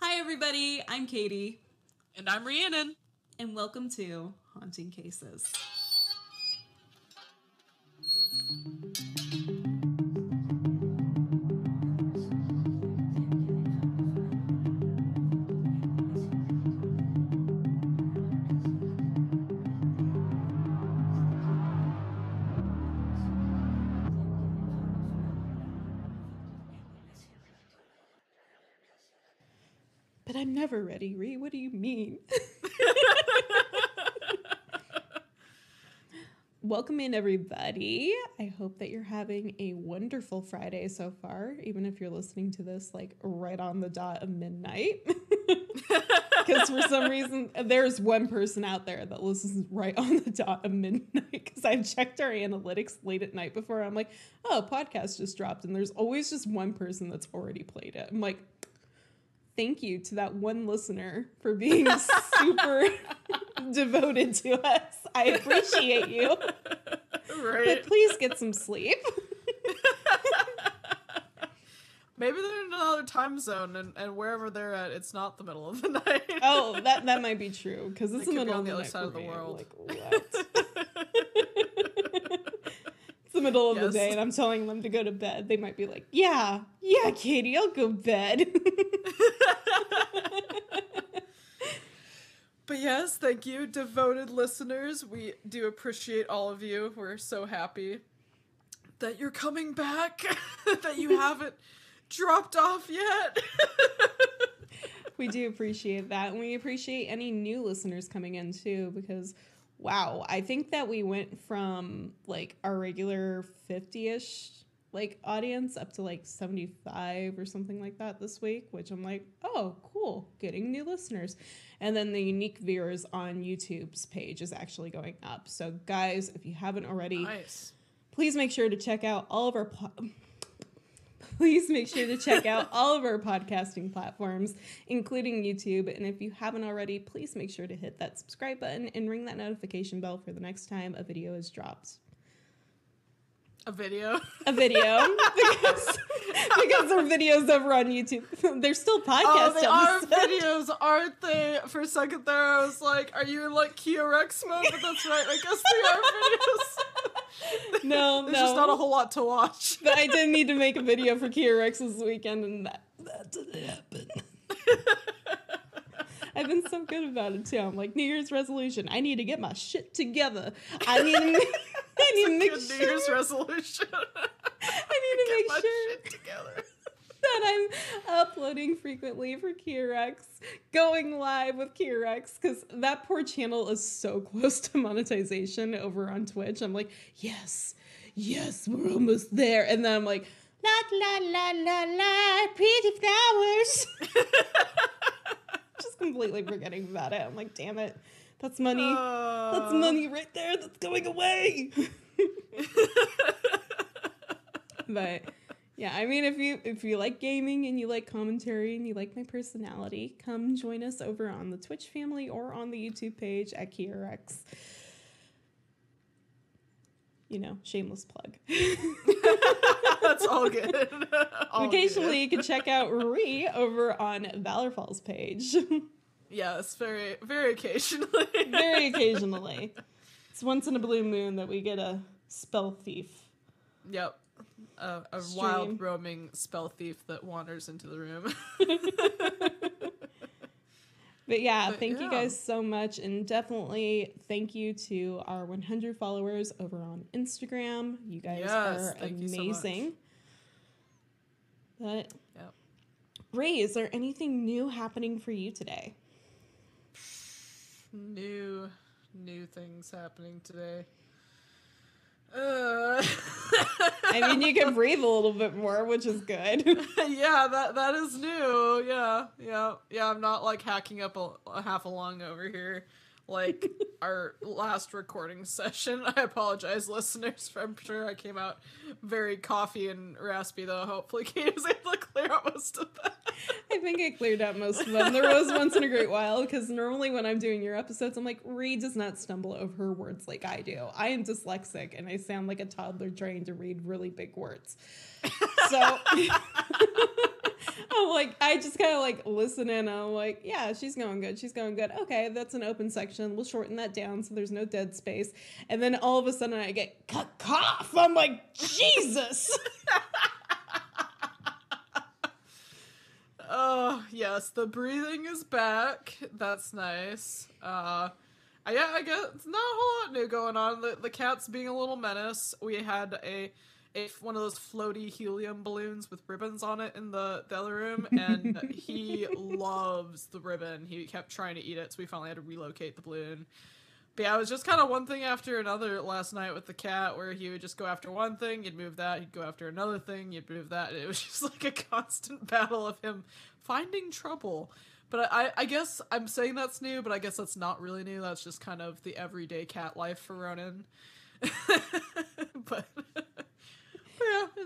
Hi, everybody. I'm Kaitie, And I'm Rhiannon. and welcome to Haunting Cases. Ready, Ree. What do you mean? Welcome in, everybody. I hope that you're having a wonderful Friday so far, even if you're listening to this like right on the dot of midnight. Because for some reason, there's one person out there that listens right on the dot of midnight. Because I've checked our analytics late at night before. I'm like, oh, podcast just dropped. And there's always just one person that's already played it. I'm like, thank you to that one listener for being super devoted to us. I appreciate you. Right. But please get some sleep. Maybe they're in another time zone and, and wherever they're at, it's not the middle of the night. Oh, that that might be true because it's They the could be middle on of the the, other side of the world. Like, it's the middle of Yes. the day, and I'm telling them to go to bed. They might be like, "Yeah, yeah, Kaitie, I'll go bed." But yes, thank you, devoted listeners. We do appreciate all of you. We're so happy that you're coming back, that you haven't dropped off yet. we do appreciate that, and we appreciate any new listeners coming in too. Because, wow, I think that we went from like our regular fifty-ish like audience up to like 75 or something like that this week which i'm like oh cool getting new listeners. And then the unique viewers on youtube's page is actually going up. So guys if you haven't already nice. please make sure to check out all of our po- please make sure to check out all of our podcasting platforms including youtube. And if you haven't already please make sure to hit that subscribe button and ring that notification bell for the next time a video is dropped. A video. a video? Because because they're videos over on youtube they're still oh, podcast Oh, they are videos, aren't they? For a second there, I was like, "Are you in like Kia Rex mode?" But that's right. I guess they are videos. no There's no just not a whole lot to watch. but i did need to make a video for Kia Rex this weekend and that that didn't happen I've been so good about it too. I'm like New Year's resolution. I need to get my shit together. I need to. Make, I need to make Good New sure. Year's resolution. I need to make sure shit together. that I'm uploading frequently for Kirax, going live with Kirax, because that poor channel is so close to monetization over on Twitch. I'm like, yes, yes, we're almost there. And then I'm like, la la la la la, pretty flowers. Just completely forgetting about it. I'm like, damn it, that's money. That's money right there that's going away. but yeah, I mean if you if you like gaming and you like commentary and you like my personality, come join us over on the Twitch family or on the YouTube page at KRX. You know, shameless plug. That's all good. All Occasionally, good. you can check out Ree over on Valor Falls page. Yes, very, very occasionally. Very occasionally. It's once in a blue moon that we get a spell thief. Yep. A, a wild roaming spell thief that wanders into the room. But yeah, But thank you guys so much. And definitely thank you to our 100 followers over on Instagram. You guys Yes, are so amazing. But, Yep. Ray, is there anything new happening for you today? new, new things happening today. Uh, I mean, you can breathe a little bit more, which is good. yeah, that that is new. Yeah, yeah, yeah. I'm not like hacking up a, a half a lung over here, like our last recording session. I apologize, listeners. I'm sure I came out very coffee and raspy, though. Hopefully, Kate was able to clear out most of that. I think I cleared out most of them. There was once in a great while because normally when I'm doing your episodes, I'm like, Reed does not stumble over her words like I do. I am dyslexic and I sound like a toddler trying to read really big words. So I'm like, I just kind of like listen in. I'm like, yeah, she's going good. She's going good. Okay, that's an open section. We'll shorten that down so there's no dead space. And then all of a sudden I get cough. I'm like, Jesus. Oh, yes, the breathing is back. That's nice. Uh, yeah, I guess not a whole lot new going on. The, the cat's being a little menace. We had a, a one of those floaty helium balloons with ribbons on it in the, the other room, and he loves the ribbon. He kept trying to eat it, so we finally had to relocate the balloon. But yeah, it was just kind of one thing after another last night with the cat, where he would just go after one thing, you'd move that, he'd go after another thing, you'd move that. It was just like a constant battle of him finding trouble. But I, I guess I'm saying that's new, but I guess that's not really new. That's just kind of the everyday cat life for Ronan. but yeah,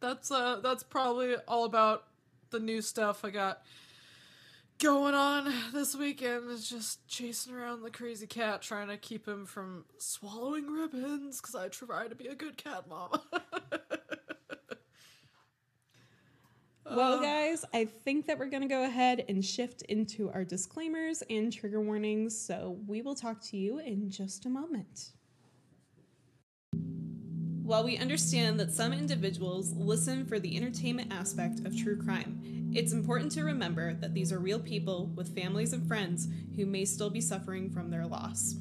that's uh that's probably all about the new stuff I got going on this weekend is just chasing around the crazy cat, trying to keep him from swallowing ribbons because I try to be a good cat mom. well, guys, I think that we're going to go ahead and shift into our disclaimers and trigger warnings. So we will talk to you in just a moment. While we understand that some individuals listen for the entertainment aspect of true crime, it's important to remember that these are real people with families and friends who may still be suffering from their loss.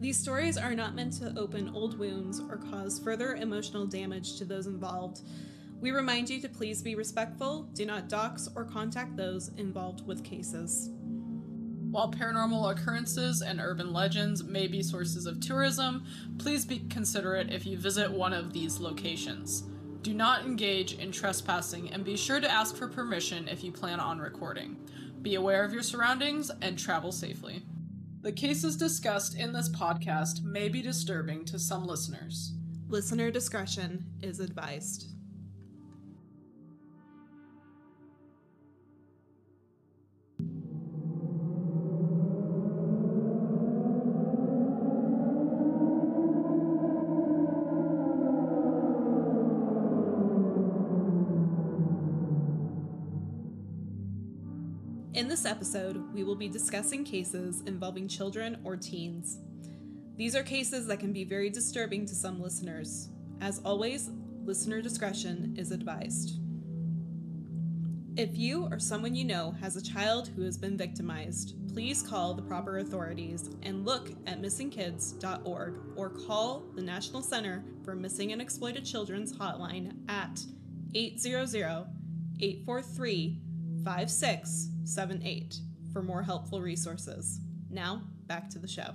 These stories are not meant to open old wounds or cause further emotional damage to those involved. We remind you to please be respectful, do not dox or contact those involved with cases. While paranormal occurrences and urban legends may be sources of tourism, please be considerate if you visit one of these locations. Do not engage in trespassing and be sure to ask for permission if you plan on recording. Be aware of your surroundings and travel safely. The cases discussed in this podcast may be disturbing to some listeners. Listener discretion is advised. Episode, we will be discussing cases involving children or teens. These are cases that can be very disturbing to some listeners. As always, listener discretion is advised. If you or someone you know has a child who has been victimized, please call the proper authorities and look at missingkids.org or call the National Center for Missing and Exploited Children's hotline at 800 843 5678 for more helpful resources. Now, back to the show.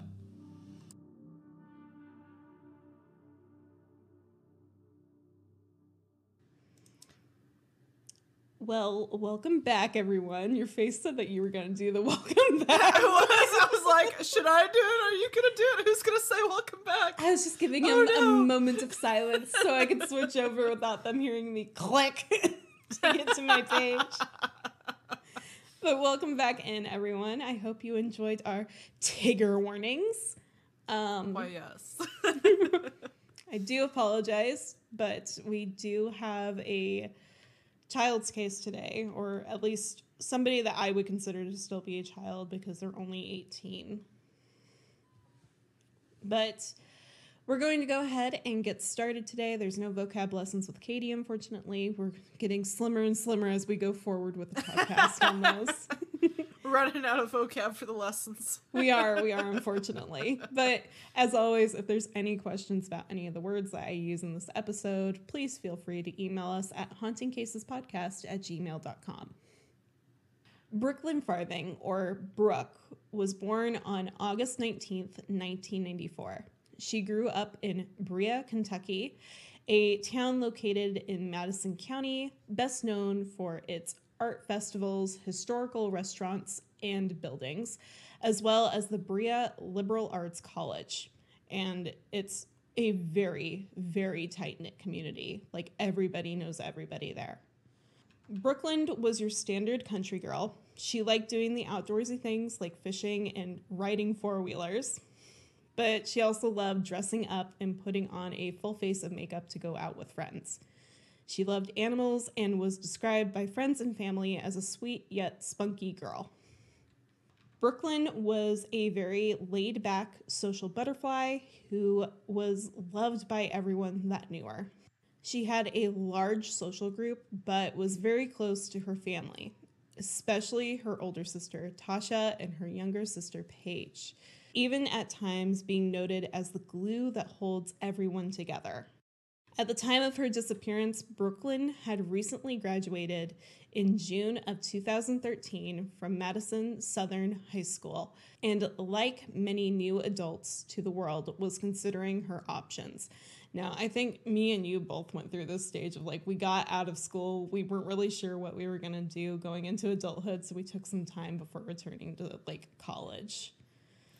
Well, welcome back, everyone. Your face said that you were going to do the welcome back. I was, I was like, should I do it? Are you going to do it? Who's going to say welcome back? I was just giving Oh, him no. a moment of silence so I could switch over without them hearing me click to get to my page. But welcome back in, everyone. I hope you enjoyed our Tigger warnings. Um, Why, yes. I do apologize, but we do have a child's case today, or at least somebody that I would consider to still be a child because they're only 18. But we're going to go ahead and get started today. There's no vocab lessons with Kaitie, unfortunately. We're getting slimmer and slimmer as we go forward with the podcast. We're running out of vocab for the lessons. we are, we are, unfortunately. But as always, if there's any questions about any of the words that I use in this episode, please feel free to email us at hauntingcasespodcast at gmail.com. Brookelyn Farthing, or Brooke, was born on August 19th, 1994. She grew up in Berea, Kentucky, a town located in Madison County, best known for its art festivals, historical restaurants, and buildings, as well as the Berea Liberal Arts College. And it's a very, very tight knit community. Like everybody knows everybody there. Brookelyn was your standard country girl. She liked doing the outdoorsy things like fishing and riding four wheelers, but she also loved dressing up and putting on a full face of makeup to go out with friends. She loved animals and was described by friends and family as a sweet yet spunky girl. Brookelyn was a very laid back social butterfly who was loved by everyone that knew her. She had a large social group, but was very close to her family, especially her older sister, Tasha, and her younger sister, Paige, even at times being noted as the glue that holds everyone together. At the time of her disappearance, Brookelyn had recently graduated in June of 2013 from Madison Southern High School, and like many new adults to the world, was considering her options. Now, I think me and you both went through this stage of like we got out of school, we weren't really sure what we were going to do going into adulthood, so we took some time before returning to like college.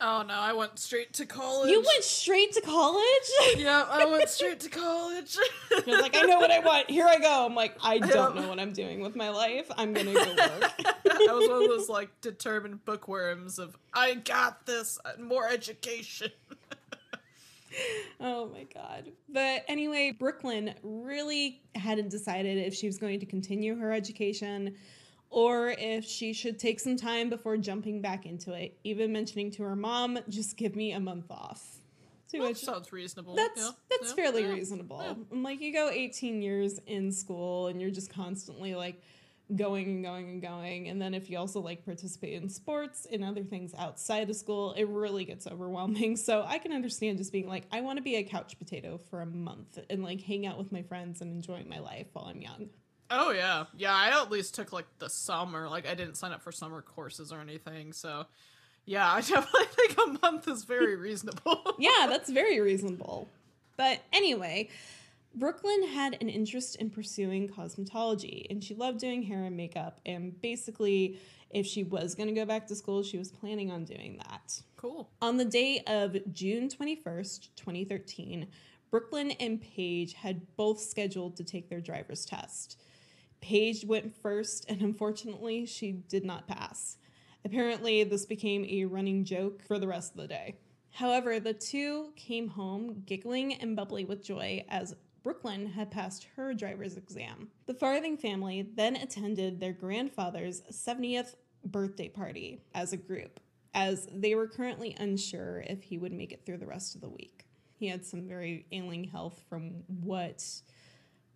Oh no, I went straight to college. You went straight to college? yeah, I went straight to college. You're like, I know what I want. Here I go. I'm like, I don't know what I'm doing with my life. I'm gonna go work. I was one of those like determined bookworms of I got this more education. oh my god. But anyway, Brookelyn really hadn't decided if she was going to continue her education or if she should take some time before jumping back into it, even mentioning to her mom, just give me a month off. To that which sounds reasonable. That's yeah. that's yeah. fairly yeah. reasonable. I'm like you go 18 years in school and you're just constantly like going and going and going and then if you also like participate in sports and other things outside of school it really gets overwhelming so i can understand just being like i want to be a couch potato for a month and like hang out with my friends and enjoy my life while i'm young Oh yeah, yeah. I at least took like the summer. Like I didn't sign up for summer courses or anything. So yeah, I definitely think a month is very reasonable. yeah, that's very reasonable. But anyway, Brookelyn had an interest in pursuing cosmetology, and she loved doing hair and makeup. And basically, if she was going to go back to school, she was planning on doing that. Cool. On the day of June 21st, 2013, Brookelyn and Paige had both scheduled to take their driver's test. Paige went first, and unfortunately, she did not pass. Apparently, this became a running joke for the rest of the day. However, the two came home giggling and bubbly with joy as Brookelyn had passed her driver's exam. The Farthing family then attended their grandfather's 70th birthday party as a group, as they were currently unsure if he would make it through the rest of the week. He had some very ailing health from what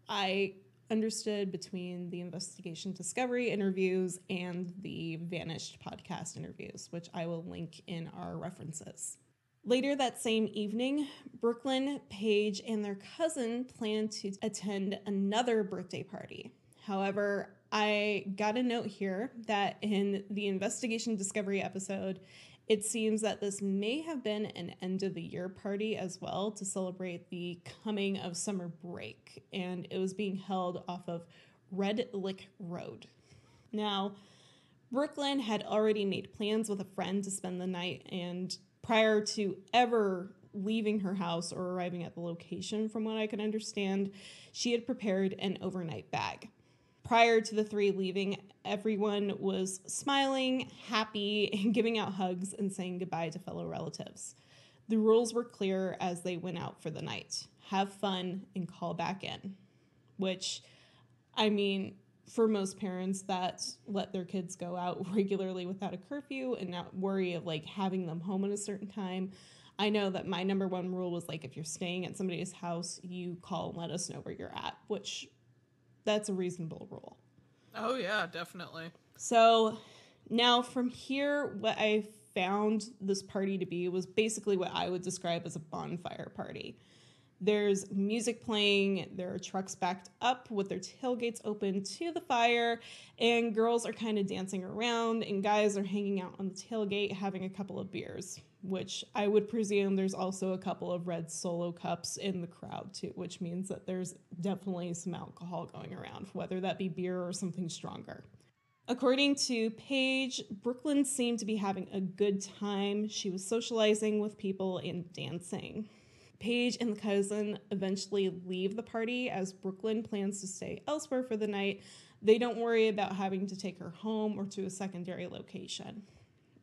I understood between the investigation discovery interviews and the vanished podcast interviews, which I will link in our references. Later that same evening, Brookelyn, Paige, and their cousin planned to attend another birthday party. However, I got a note here that in the investigation discovery episode, it seems that this may have been an end of the year party as well to celebrate the coming of summer break, and it was being held off of Red Lick Road. Now, Brookelyn had already made plans with a friend to spend the night, and prior to ever leaving her house or arriving at the location, from what I can understand, she had prepared an overnight bag. Prior to the three leaving, everyone was smiling, happy, and giving out hugs and saying goodbye to fellow relatives. The rules were clear as they went out for the night have fun and call back in. Which, I mean, for most parents that let their kids go out regularly without a curfew and not worry of like having them home at a certain time. I know that my number one rule was like if you're staying at somebody's house, you call and let us know where you're at, which that's a reasonable rule. Oh yeah, definitely. So now from here, what I found this party to be was basically what I would describe as a bonfire party. There's music playing, there are trucks backed up with their tailgates open to the fire, and girls are kind of dancing around, and guys are hanging out on the tailgate having a couple of beers which I would presume there's also a couple of red solo cups in the crowd too, which means that there's definitely some alcohol going around, whether that be beer or something stronger. According to Paige, Brookelyn seemed to be having a good time. She was socializing with people and dancing. Paige and the cousin eventually leave the party as Brookelyn plans to stay elsewhere for the night. They don't worry about having to take her home or to a secondary location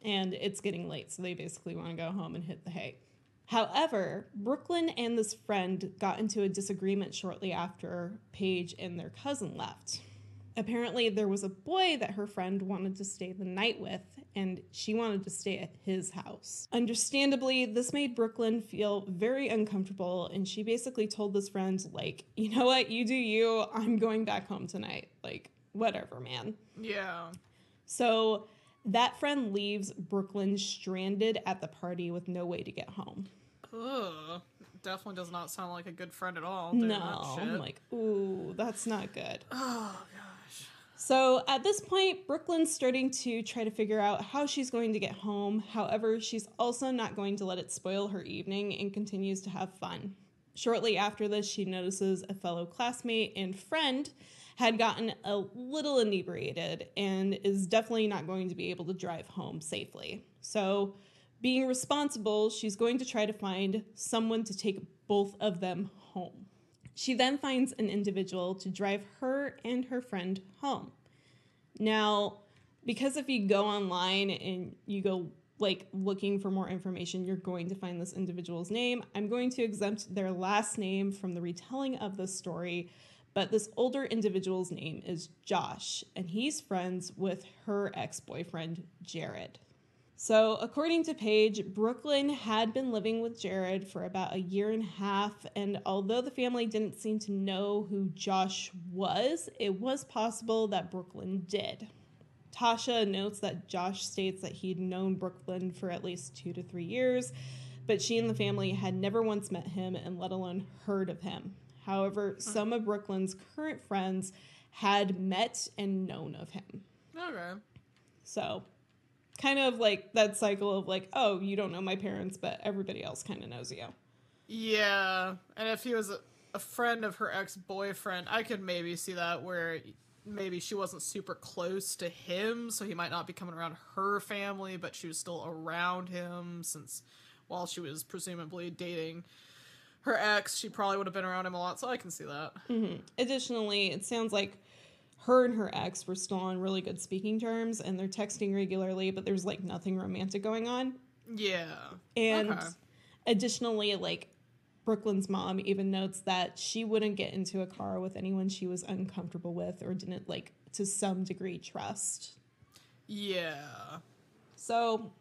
and it's getting late, so they basically want to go home and hit the hay. However, Brookelyn and this friend got into a disagreement shortly after Paige and their cousin left. Apparently, there was a boy that her friend wanted to stay the night with, and she wanted to stay at his house. Understandably, this made Brookelyn feel very uncomfortable, and she basically told this friend, like, you know what, you do you, I'm going back home tonight. Like, whatever, man. Yeah. So that friend leaves Brookelyn stranded at the party with no way to get home. Ugh. Definitely does not sound like a good friend at all. No. I'm like, ooh, that's not good. oh gosh. So at this point, Brookelyn's starting to try to figure out how she's going to get home. However, she's also not going to let it spoil her evening and continues to have fun. Shortly after this, she notices a fellow classmate and friend had gotten a little inebriated and is definitely not going to be able to drive home safely. So, being responsible, she's going to try to find someone to take both of them home. She then finds an individual to drive her and her friend home. Now, because if you go online and you go like looking for more information, you're going to find this individual's name. I'm going to exempt their last name from the retelling of the story, but this older individual's name is Josh, and he's friends with her ex boyfriend, Jared. So, according to Paige, Brookelyn had been living with Jared for about a year and a half, and although the family didn't seem to know who Josh was, it was possible that Brookelyn did. Tasha notes that Josh states that he'd known Brookelyn for at least two to three years, but she and the family had never once met him and let alone heard of him. However, some of Brookelyn's current friends had met and known of him. Okay. So, kind of like that cycle of like, oh, you don't know my parents, but everybody else kind of knows you. Yeah, and if he was a, a friend of her ex boyfriend, I could maybe see that where maybe she wasn't super close to him, so he might not be coming around her family, but she was still around him since while she was presumably dating her ex, she probably would have been around him a lot, so I can see that. Mm-hmm. Additionally, it sounds like her and her ex were still on really good speaking terms and they're texting regularly, but there's like nothing romantic going on. Yeah. And Okay. additionally, like Brookelyn's mom even notes that she wouldn't get into a car with anyone she was uncomfortable with or didn't like to some degree trust. Yeah. So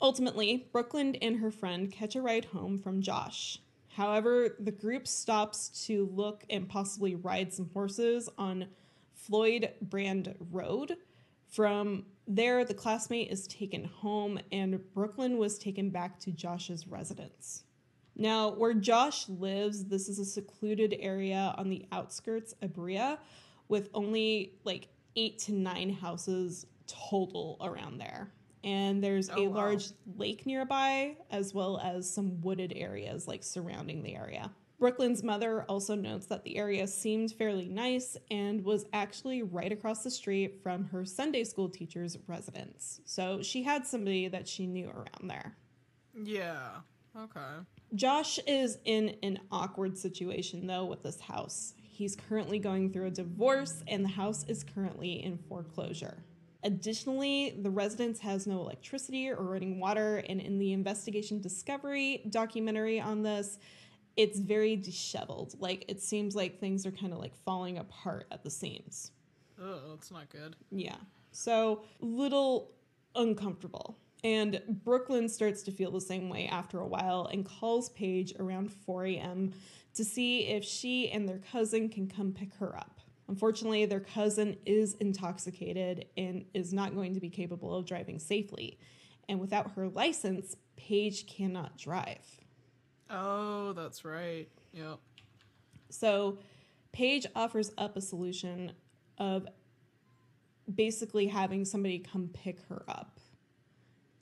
ultimately, Brookelyn and her friend catch a ride home from Josh. However, the group stops to look and possibly ride some horses on Floyd Brand Road. From there, the classmate is taken home, and Brookelyn was taken back to Josh's residence. Now, where Josh lives, this is a secluded area on the outskirts of Berea with only like eight to nine houses total around there. And there's Oh, a wow. large lake nearby, as well as some wooded areas like surrounding the area. Brookelyn's mother also notes that the area seemed fairly nice and was actually right across the street from her Sunday school teacher's residence. So she had somebody that she knew around there. Yeah. Okay. Josh is in an awkward situation though with this house. He's currently going through a divorce and the house is currently in foreclosure. Additionally, the residence has no electricity or running water, and in the investigation discovery documentary on this, it's very disheveled. Like it seems like things are kind of like falling apart at the seams. Oh, that's not good. Yeah. So, little uncomfortable. And Brookelyn starts to feel the same way after a while and calls Paige around 4 a.m. to see if she and their cousin can come pick her up. Unfortunately, their cousin is intoxicated and is not going to be capable of driving safely. And without her license, Paige cannot drive. Oh, that's right. Yep. So Paige offers up a solution of basically having somebody come pick her up.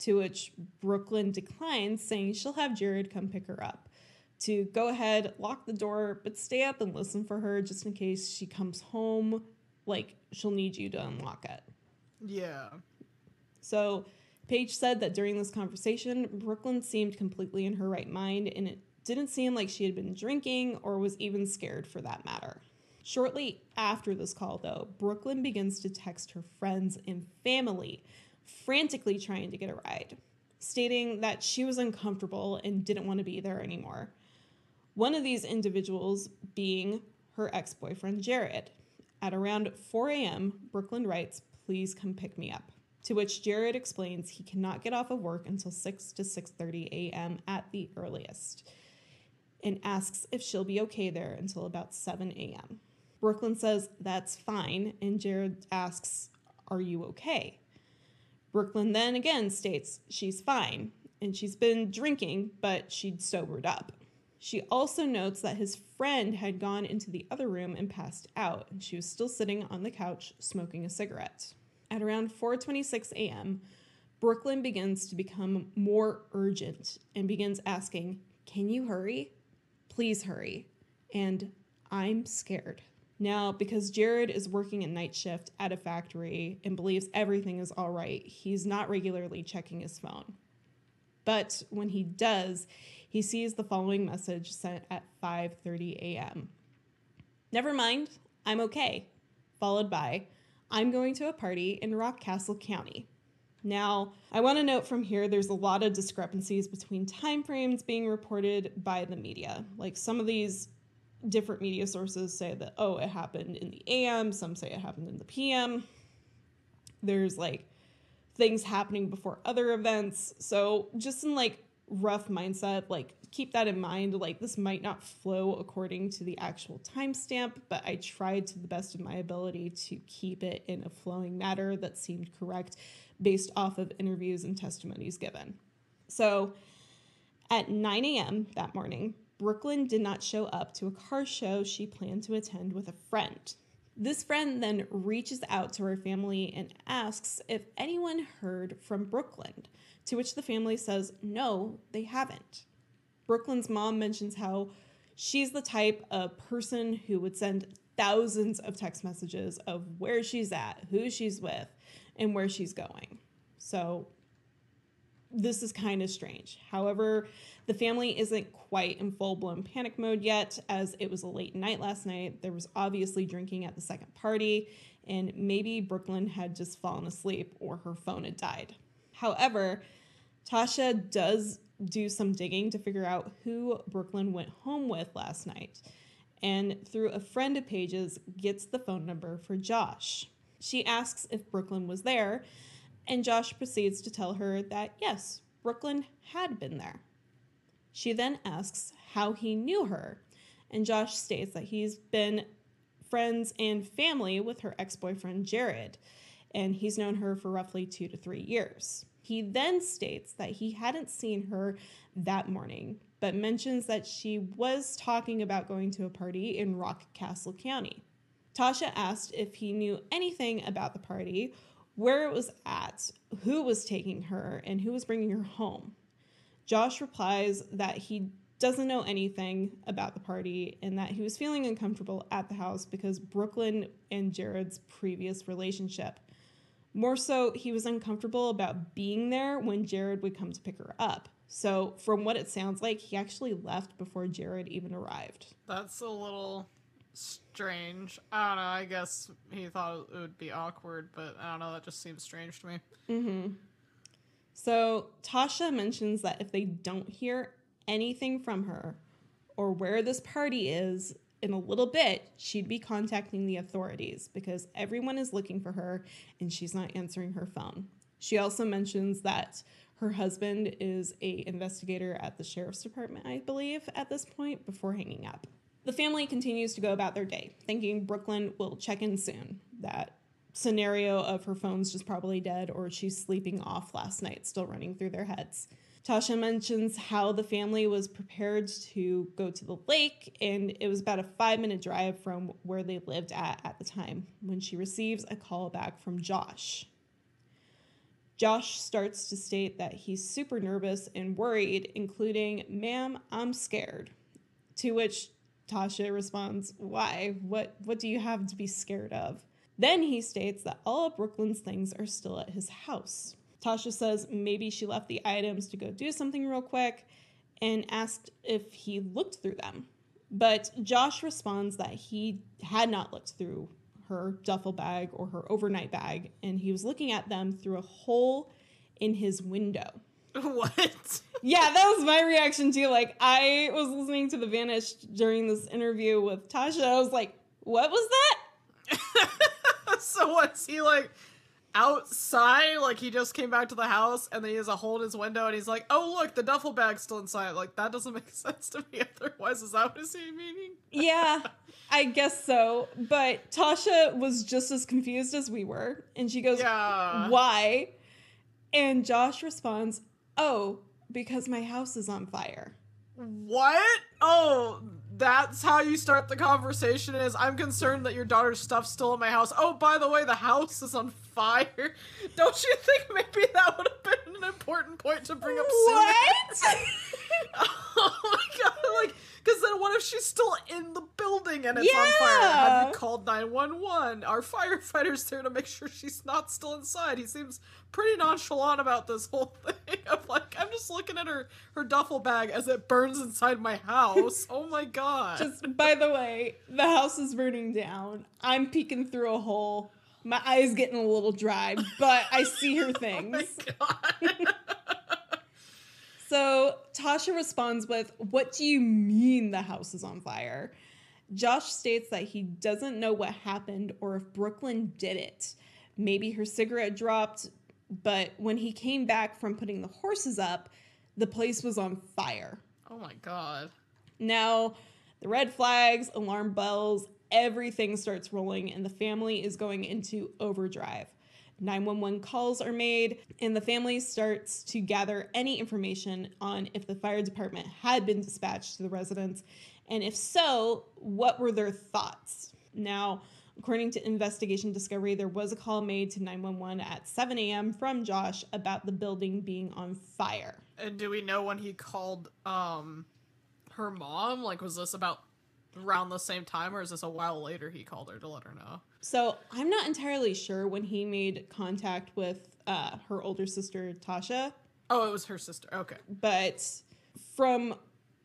To which Brookelyn declines, saying she'll have Jared come pick her up. To go ahead, lock the door, but stay up and listen for her just in case she comes home. Like, she'll need you to unlock it. Yeah. So, Paige said that during this conversation, Brookelyn seemed completely in her right mind, and it didn't seem like she had been drinking or was even scared for that matter. Shortly after this call, though, Brookelyn begins to text her friends and family, frantically trying to get a ride. stating that she was uncomfortable and didn't want to be there anymore. One of these individuals being her ex boyfriend, Jared. At around 4 a.m., Brookelyn writes, Please come pick me up. To which Jared explains he cannot get off of work until 6 to 6:30 a.m. at the earliest and asks if she'll be okay there until about 7 a.m. Brookelyn says that's fine and Jared asks, "Are you okay?" Brookelyn then again states she's fine and she's been drinking, but she'd sobered up. She also notes that his friend had gone into the other room and passed out, and she was still sitting on the couch smoking a cigarette. At around 4:26 a.m., Brookelyn begins to become more urgent and begins asking, "Can you hurry? Please hurry." And I'm scared. Now, because Jared is working a night shift at a factory and believes everything is all right, he's not regularly checking his phone. But when he does, he sees the following message sent at 5:30 a.m. Never mind, I'm okay. Followed by, I'm going to a party in Rockcastle County. Now, I want to note from here there's a lot of discrepancies between timeframes being reported by the media. Like some of these different media sources say that, oh, it happened in the AM, some say it happened in the PM. There's like things happening before other events. So, just in like rough mindset, like keep that in mind. Like this might not flow according to the actual timestamp, but I tried to the best of my ability to keep it in a flowing matter that seemed correct based off of interviews and testimonies given. So, at 9 a.m. that morning, Brookelyn did not show up to a car show she planned to attend with a friend. This friend then reaches out to her family and asks if anyone heard from Brookelyn, to which the family says no, they haven't. Brookelyn's mom mentions how she's the type of person who would send thousands of text messages of where she's at, who she's with, and where she's going. So this is kind of strange. However, the family isn't quite in full blown panic mode yet, as it was a late night last night. There was obviously drinking at the second party, and maybe Brookelyn had just fallen asleep or her phone had died. However, Tasha does do some digging to figure out who Brookelyn went home with last night, and through a friend of Paige's, gets the phone number for Josh. She asks if Brookelyn was there, and Josh proceeds to tell her that yes, Brookelyn had been there. She then asks how he knew her, and Josh states that he's been friends and family with her ex boyfriend Jared, and he's known her for roughly two to three years. He then states that he hadn't seen her that morning, but mentions that she was talking about going to a party in Rockcastle County. Tasha asked if he knew anything about the party, where it was at, who was taking her, and who was bringing her home. Josh replies that he doesn't know anything about the party and that he was feeling uncomfortable at the house because Brookelyn and Jared's previous relationship. More so, he was uncomfortable about being there when Jared would come to pick her up. So, from what it sounds like, he actually left before Jared even arrived. That's a little strange. I don't know. I guess he thought it would be awkward, but I don't know. That just seems strange to me. Mm-hmm. So Tasha mentions that if they don't hear anything from her or where this party is in a little bit, she'd be contacting the authorities because everyone is looking for her and she's not answering her phone. She also mentions that her husband is a investigator at the sheriff's department, I believe, at this point before hanging up. The family continues to go about their day, thinking Brookelyn will check in soon, that scenario of her phone's just probably dead or she's sleeping off last night, still running through their heads. Tasha mentions how the family was prepared to go to the lake, and it was about a five minute drive from where they lived at at the time when she receives a call back from Josh. Josh starts to state that he's super nervous and worried, including, Ma'am, I'm scared. To which Tasha responds, Why? What, what do you have to be scared of? Then he states that all of Brookelyn's things are still at his house. Tasha says maybe she left the items to go do something real quick and asked if he looked through them. But Josh responds that he had not looked through her duffel bag or her overnight bag, and he was looking at them through a hole in his window. What? Yeah, that was my reaction too. Like, I was listening to The Vanished during this interview with Tasha. I was like, what was that? so what's he like outside? Like he just came back to the house and then he has a hole in his window and he's like, "Oh look, the duffel bag's still inside." Like that doesn't make sense to me. Otherwise, is that what is he meaning? Yeah, I guess so. But Tasha was just as confused as we were. And she goes, Yeah. Why? And Josh responds, Oh, because my house is on fire. What? Oh, that's how you start the conversation is I'm concerned that your daughter's stuff's still in my house. Oh, by the way, the house is on fire. Don't you think maybe that would have been an important point to bring up sooner? What? oh my god, like because then what if she's still in the building and it's on fire? Have you called 911? Our firefighter's there to make sure she's not still inside. He seems pretty nonchalant about this whole thing. I'm like, I'm just looking at her her duffel bag as it burns inside my house. oh my god. Just by the way, the house is burning down. I'm peeking through a hole. My eyes getting a little dry, but I see her oh my things. god. So Tasha responds with, What do you mean the house is on fire? Josh states that he doesn't know what happened or if Brookelyn did it. Maybe her cigarette dropped, but when he came back from putting the horses up, the place was on fire. oh my god. Now, the red flags, alarm bells, everything starts rolling, and the family is going into overdrive. 911 calls are made, and the family starts to gather any information on if the fire department had been dispatched to the residents, and if so, what were their thoughts? Now, according to Investigation Discovery, there was a call made to 911 at 7 a.m. from Josh about the building being on fire. And do we know when he called um her mom? Like was this about around the same time or is this a while later he called her to let her know? So I'm not entirely sure when he made contact with uh, her older sister Tasha, Oh, it was her sister. Okay. but from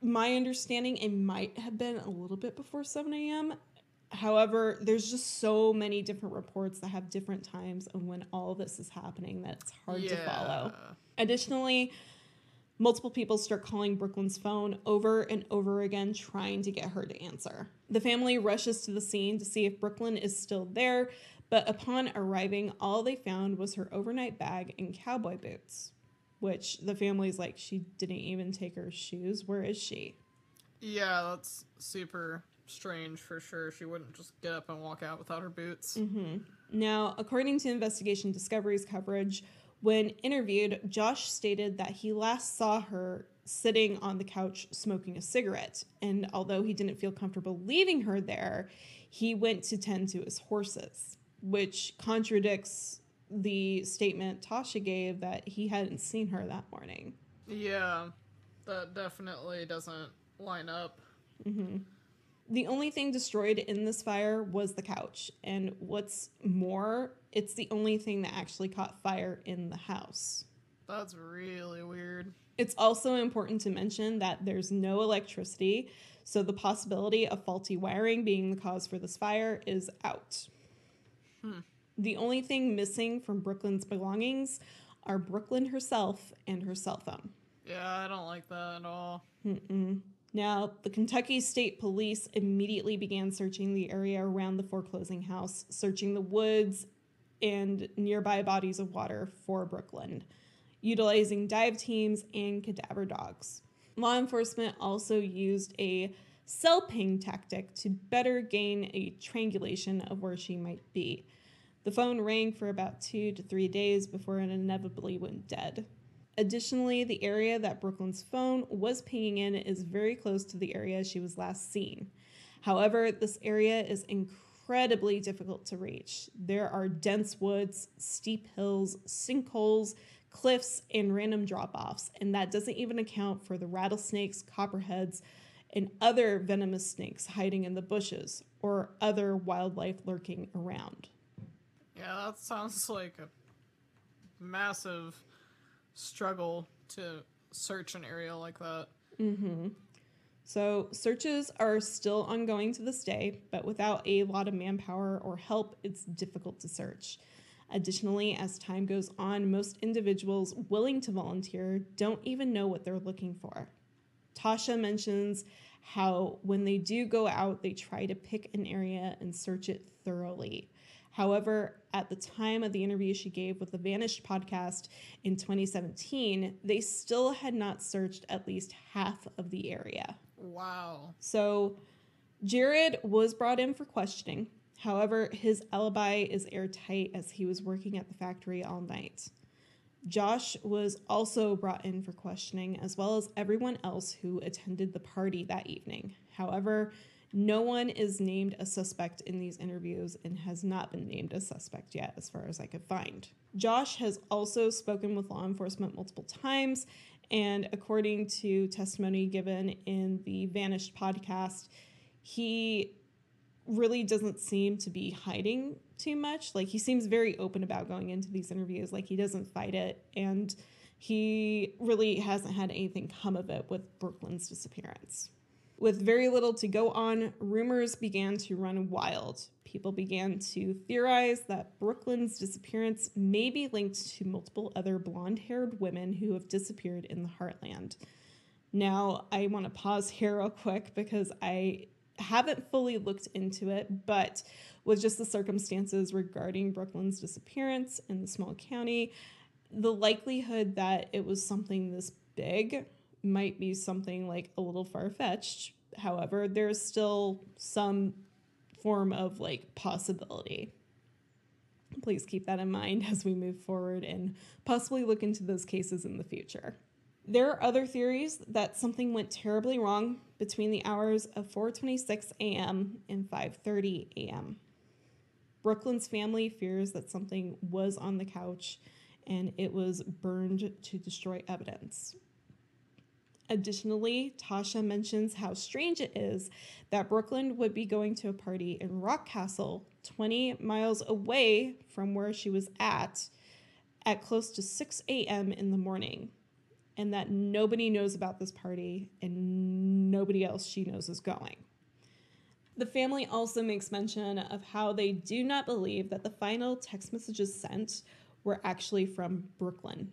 my understanding, it might have been a little bit before 7 a.m. However, there's just so many different reports that have different times of when all this is happening that it's hard to follow. Additionally, multiple people start calling Brookelyn's phone over and over again, trying to get her to answer. The family rushes to the scene to see if Brookelyn is still there, but upon arriving, all they found was her overnight bag and cowboy boots, which the family's like, she didn't even take her shoes. Where is she? Yeah, that's super strange for sure. She wouldn't just get up and walk out without her boots. Mm-hmm. Now, according to Investigation Discovery's coverage, when interviewed, Josh stated that he last saw her sitting on the couch smoking a cigarette. And although he didn't feel comfortable leaving her there, he went to tend to his horses, which contradicts the statement Tasha gave that he hadn't seen her that morning. Yeah, that definitely doesn't line up. Mm-hmm. The only thing destroyed in this fire was the couch. And what's more, it's the only thing that actually caught fire in the house. That's really weird. It's also important to mention that there's no electricity, so the possibility of faulty wiring being the cause for this fire is out. Hmm. The only thing missing from Brookelyn's belongings are Brookelyn herself and her cell phone. Yeah, I don't like that at all. Now, the Kentucky State Police immediately began searching the area around the foreclosing house, searching the woods and nearby bodies of water for Brookelyn, utilizing dive teams and cadaver dogs. Law enforcement also used a cell ping tactic to better gain a triangulation of where she might be. The phone rang for about two to three days before it inevitably went dead. Additionally, the area that Brookelyn's phone was pinging in is very close to the area she was last seen. However, this area is incredibly difficult to reach. There are dense woods, steep hills, sinkholes, cliffs, and random drop offs, and that doesn't even account for the rattlesnakes, copperheads, and other venomous snakes hiding in the bushes or other wildlife lurking around. Yeah, that sounds like a massive struggle to search an area like that. Mm-hmm. So, searches are still ongoing to this day, but without a lot of manpower or help, it's difficult to search. Additionally, as time goes on, most individuals willing to volunteer don't even know what they're looking for. Tasha mentions how when they do go out, they try to pick an area and search it thoroughly. However, at the time of the interview she gave with the Vanished podcast in 2017, they still had not searched at least half of the area. Wow. So Jared was brought in for questioning. However, his alibi is airtight as he was working at the factory all night. Josh was also brought in for questioning, as well as everyone else who attended the party that evening. However, no one is named a suspect in these interviews and has not been named a suspect yet, as far as I could find. Josh has also spoken with law enforcement multiple times, and according to testimony given in the Vanished podcast, he really doesn't seem to be hiding too much. Like he seems very open about going into these interviews, like he doesn't fight it and he really hasn't had anything come of it with Brookelyn's disappearance. With very little to go on, rumors began to run wild. People began to theorize that Brookelyn's disappearance may be linked to multiple other blonde haired women who have disappeared in the heartland. Now, I want to pause here real quick because I haven't fully looked into it, but with just the circumstances regarding Brookelyn's disappearance in the small county, the likelihood that it was something this big might be something like a little far fetched. However, there's still some form of like possibility. Please keep that in mind as we move forward and possibly look into those cases in the future. There are other theories that something went terribly wrong between the hours of 4:26 a.m. and 5:30 a.m. Brookelyn's family fears that something was on the couch and it was burned to destroy evidence. Additionally, Tasha mentions how strange it is that Brookelyn would be going to a party in Rockcastle, 20 miles away from where she was at, at close to 6 a.m. in the morning and that nobody knows about this party and nobody else she knows is going. The family also makes mention of how they do not believe that the final text messages sent were actually from Brookelyn,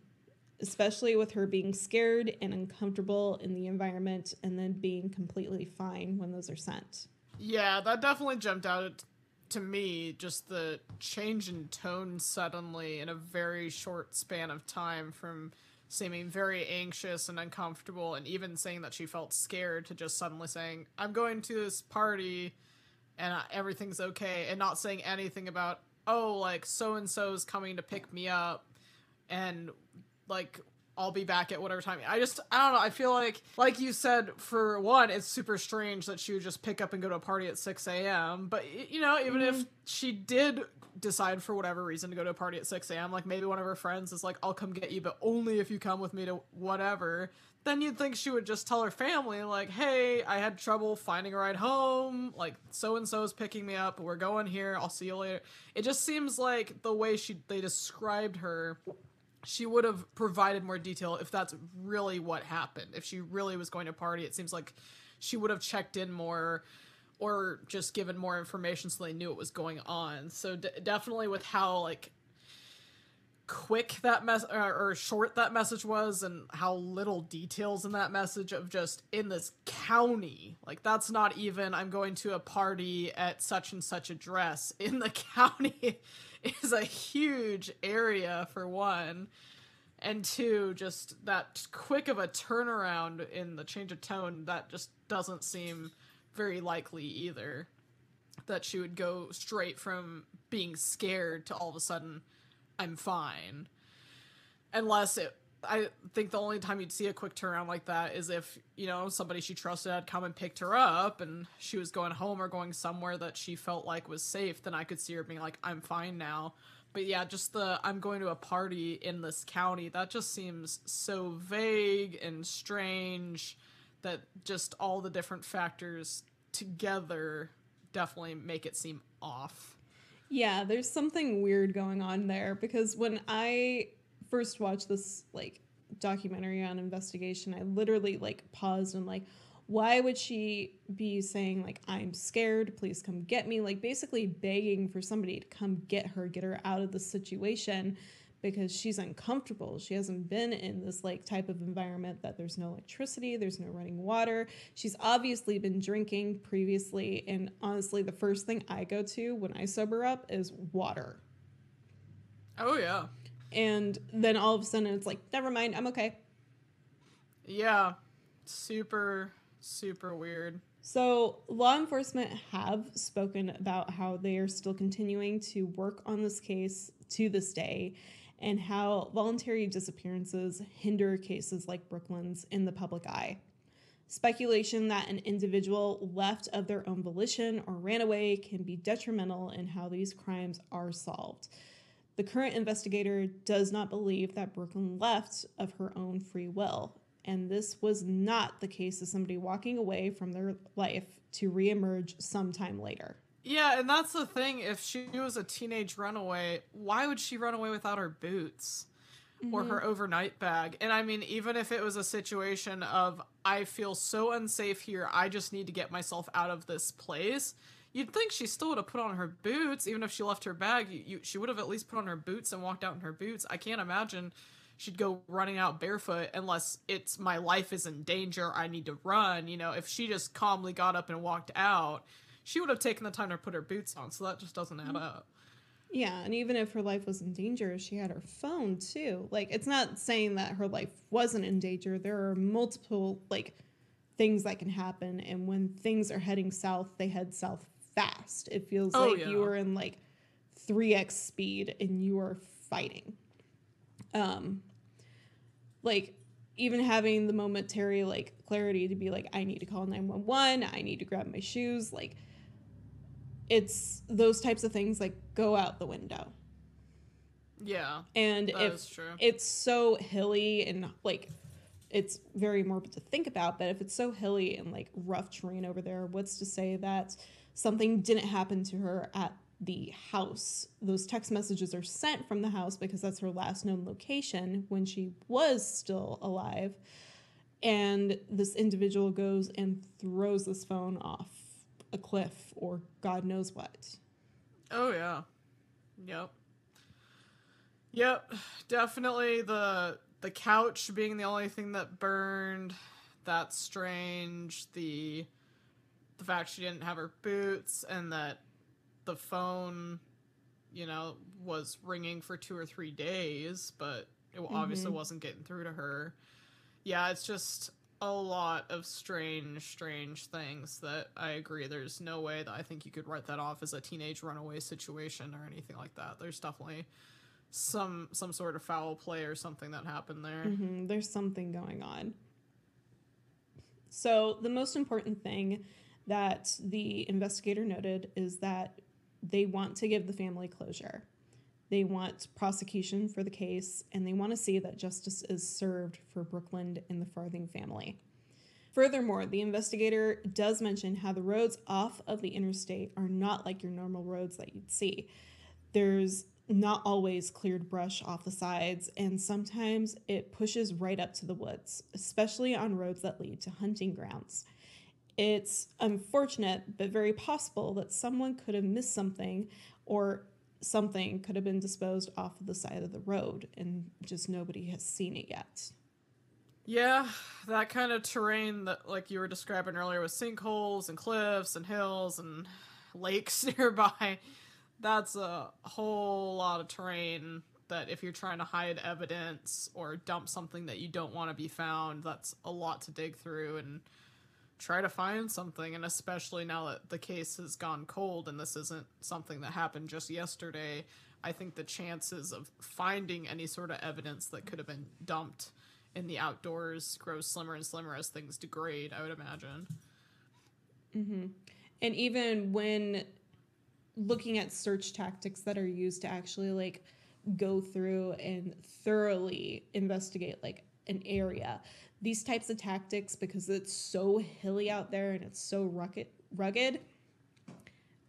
especially with her being scared and uncomfortable in the environment and then being completely fine when those are sent. Yeah, that definitely jumped out to me, just the change in tone suddenly in a very short span of time from seeming very anxious and uncomfortable and even saying that she felt scared to just suddenly saying i'm going to this party and everything's okay and not saying anything about oh like so and so's coming to pick me up and like I'll be back at whatever time. I just I don't know. I feel like like you said for one, it's super strange that she would just pick up and go to a party at six a.m. But you know, even mm-hmm. if she did decide for whatever reason to go to a party at 6 a.m. Like maybe one of her friends is like, I'll come get you, but only if you come with me to whatever. Then you'd think she would just tell her family, like, hey, I had trouble finding a ride home. Like, so and so is picking me up. We're going here. I'll see you later. It just seems like the way she they described her, she would have provided more detail if that's really what happened. If she really was going to party, it seems like she would have checked in more or just given more information so they knew what was going on. So d- definitely with how like quick that mess uh, or short that message was and how little details in that message of just in this county like that's not even i'm going to a party at such and such address in the county is a huge area for one and two just that quick of a turnaround in the change of tone that just doesn't seem very likely either that she would go straight from being scared to all of a sudden I'm fine. Unless it I think the only time you'd see a quick turnaround like that is if, you know, somebody she trusted had come and picked her up and she was going home or going somewhere that she felt like was safe, then I could see her being like, I'm fine now. But yeah, just the I'm going to a party in this county, that just seems so vague and strange that just all the different factors together definitely make it seem off. Yeah, there's something weird going on there because when I first watched this like documentary on investigation, I literally like paused and like why would she be saying like i'm scared please come get me like basically begging for somebody to come get her get her out of the situation because she's uncomfortable. She hasn't been in this like type of environment that there's no electricity there's no running water. She's obviously been drinking previously and honestly the first thing i go to when i sober up is water. Oh yeah. And then all of a sudden it's like never mind i'm okay Yeah. Super super weird. So, law enforcement have spoken about how they are still continuing to work on this case to this day and how voluntary disappearances hinder cases like Brookelyn's in the public eye. Speculation that an individual left of their own volition or ran away can be detrimental in how these crimes are solved. The current investigator does not believe that Brookelyn left of her own free will, and this was not the case of somebody walking away from their life to reemerge sometime later. Yeah, and that's the thing. If she was a teenage runaway, why would she run away without her boots or her mm-hmm. overnight bag? And I mean, even if it was a situation of, I feel so unsafe here, I just need to get myself out of this place, you'd think she still would have put on her boots, even if she left her bag. You, you, she would have at least put on her boots and walked out in her boots. I can't imagine she'd go running out barefoot unless it's my life is in danger, I need to run. You know, if she just calmly got up and walked out, she would have taken the time to put her boots on, so that just doesn't add mm-hmm. up. Yeah, and even if her life was in danger, she had her phone too. Like, it's not saying that her life wasn't in danger. There are multiple, like, things that can happen. And when things are heading south, they head south fast. It feels Oh, like yeah. you are in, like, 3x speed and you are fighting. Um, like, even having the momentary, like, clarity to be like, I need to call 911, I need to grab my shoes, like, it's those types of things like go out the window Yeah, and if true. it's so hilly and like it's very morbid to think about but if it's so hilly and like rough terrain over there what's to say that something didn't happen to her at the house those text messages are sent from the house because that's her last known location when she was still alive and this individual goes and throws this phone off a cliff or god knows what Oh yeah. Yep. Yep. Definitely the the couch being the only thing that burned. That's strange. The the fact she didn't have her boots and that the phone, you know, was ringing for two or three days, but it obviously Mhm. wasn't getting through to her. Yeah, it's just a lot of strange, strange things that I agree. There's no way that I think you could write that off as a teenage runaway situation or anything like that. There's definitely some some sort of foul play or something that happened there. hmm There's something going on. So, the most important thing that the investigator noted is that they want to give the family closure. They want prosecution for the case, and they want to see that justice is served for Brookelyn and the Farthing family. Furthermore, the investigator does mention how the roads off of the interstate are not like your normal roads that you'd see. There's not always cleared brush off the sides, and sometimes it pushes right up to the woods, especially on roads that lead to hunting grounds. It's unfortunate, but very possible that someone could have missed something or something could have been disposed off of the side of the road and just nobody has seen it yet. Yeah, that kind of terrain that like you were describing earlier with sinkholes and cliffs and hills and lakes nearby. That's a whole lot of terrain that if you're trying to hide evidence or dump something that you don't want to be found, that's a lot to dig through and try to find something and especially now that the case has gone cold and this isn't something that happened just yesterday, I think the chances of finding any sort of evidence that could have been dumped in the outdoors grows slimmer and slimmer as things degrade, I would imagine. Mm-hmm. And even when looking at search tactics that are used to actually like go through and thoroughly investigate like an area, these types of tactics because it's so hilly out there and it's so rugged, rugged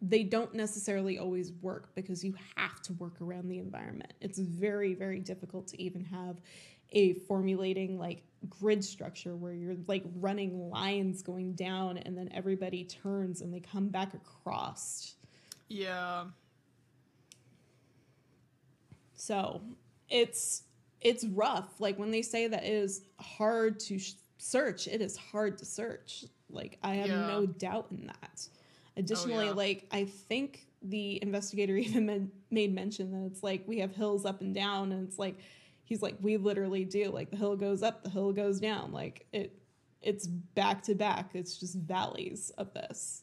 they don't necessarily always work because you have to work around the environment. It's very, very difficult to even have a formulating like grid structure where you're like running lines going down and then everybody turns and they come back across. Yeah. So it's it's rough. Like when they say that it is hard to sh- search, it is hard to search. Like I have Yeah. no doubt in that. Additionally, oh, yeah. like I think the investigator even made mention that it's like we have hills up and down, and it's like he's like we literally do. Like the hill goes up, the hill goes down. Like it, it's back to back. It's just valleys of this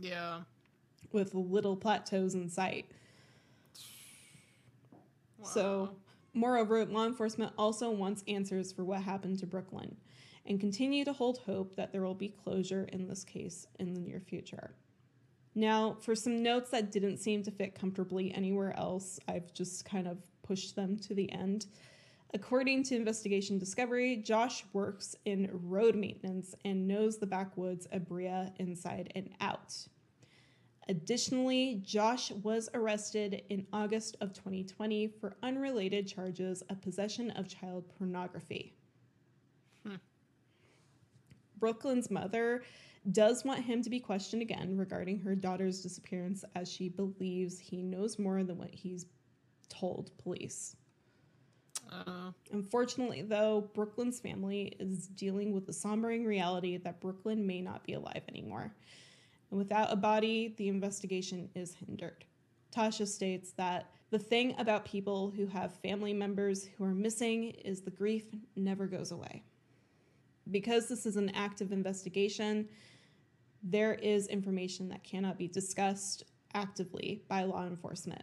Yeah. with little plateaus in sight. Wow. So. Moreover, law enforcement also wants answers for what happened to Brookelyn and continue to hold hope that there will be closure in this case in the near future. Now, for some notes that didn't seem to fit comfortably anywhere else, I've just kind of pushed them to the end. According to Investigation Discovery, Josh works in road maintenance and knows the backwoods of Berea inside and out. Additionally, Josh was arrested in August of 2020 for unrelated charges of possession of child pornography. Hmm. Brookelyn's mother does want him to be questioned again regarding her daughter's disappearance as she believes he knows more than what he's told police. Uh, Unfortunately, though, Brookelyn's family is dealing with the sombering reality that Brookelyn may not be alive anymore. And without a body, the investigation is hindered. Tasha states that the thing about people who have family members who are missing is the grief never goes away. Because this is an active investigation, there is information that cannot be discussed actively by law enforcement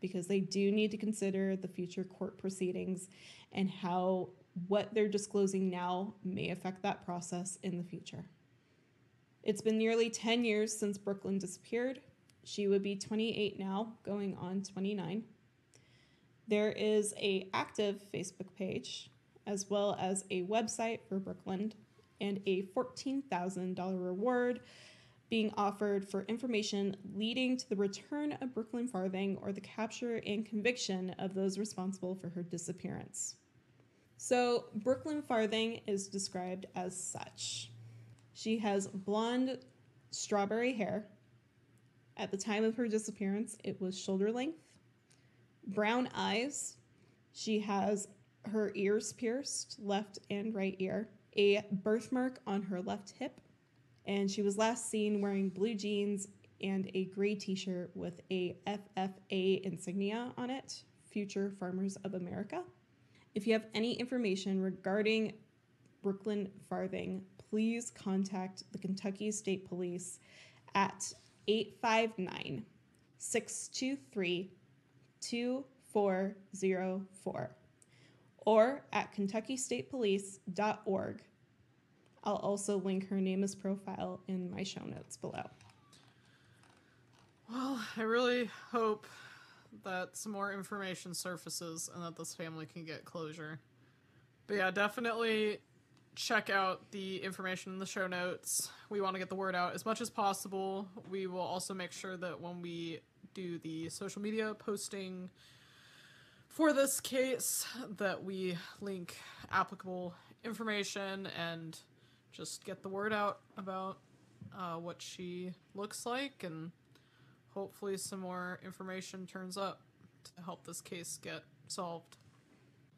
because they do need to consider the future court proceedings and how what they're disclosing now may affect that process in the future. It's been nearly 10 years since Brookelyn disappeared. She would be 28 now, going on 29. There is a active Facebook page as well as a website for Brookelyn and a $14,000 reward being offered for information leading to the return of Brookelyn Farthing or the capture and conviction of those responsible for her disappearance. So, Brookelyn Farthing is described as such. She has blonde strawberry hair. At the time of her disappearance, it was shoulder length, brown eyes. She has her ears pierced, left and right ear, a birthmark on her left hip, and she was last seen wearing blue jeans and a gray t-shirt with a FFA insignia on it, Future Farmers of America. If you have any information regarding Brookelyn Farthing, please contact the Kentucky State Police at 859 623 2404 or at kentuckystatepolice.org. I'll also link her NamUs profile in my show notes below. well, I really hope that some more information surfaces and that this family can get closure. But yeah, definitely check out the information in the show notes. We want to get the word out as much as possible. We will also make sure that when we do the social media posting for this case that we link applicable information and just get the word out about uh, what she looks like and hopefully some more information turns up to help this case get solved.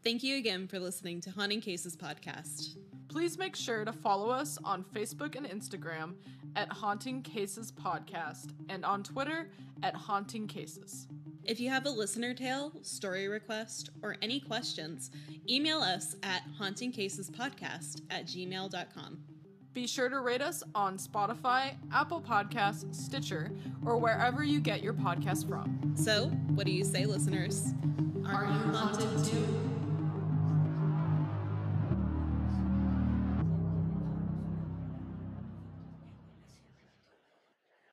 Thank you again for listening to Haunting Cases Podcast. Please make sure to follow us on Facebook and Instagram at Haunting Cases Podcast and on Twitter at Haunting Cases. If you have a listener tale, story request, or any questions, email us at hauntingcasespodcast at gmail.com. Be sure to rate us on Spotify, Apple Podcasts, Stitcher, or wherever you get your podcast from. So, what do you say, listeners? Are you haunted too?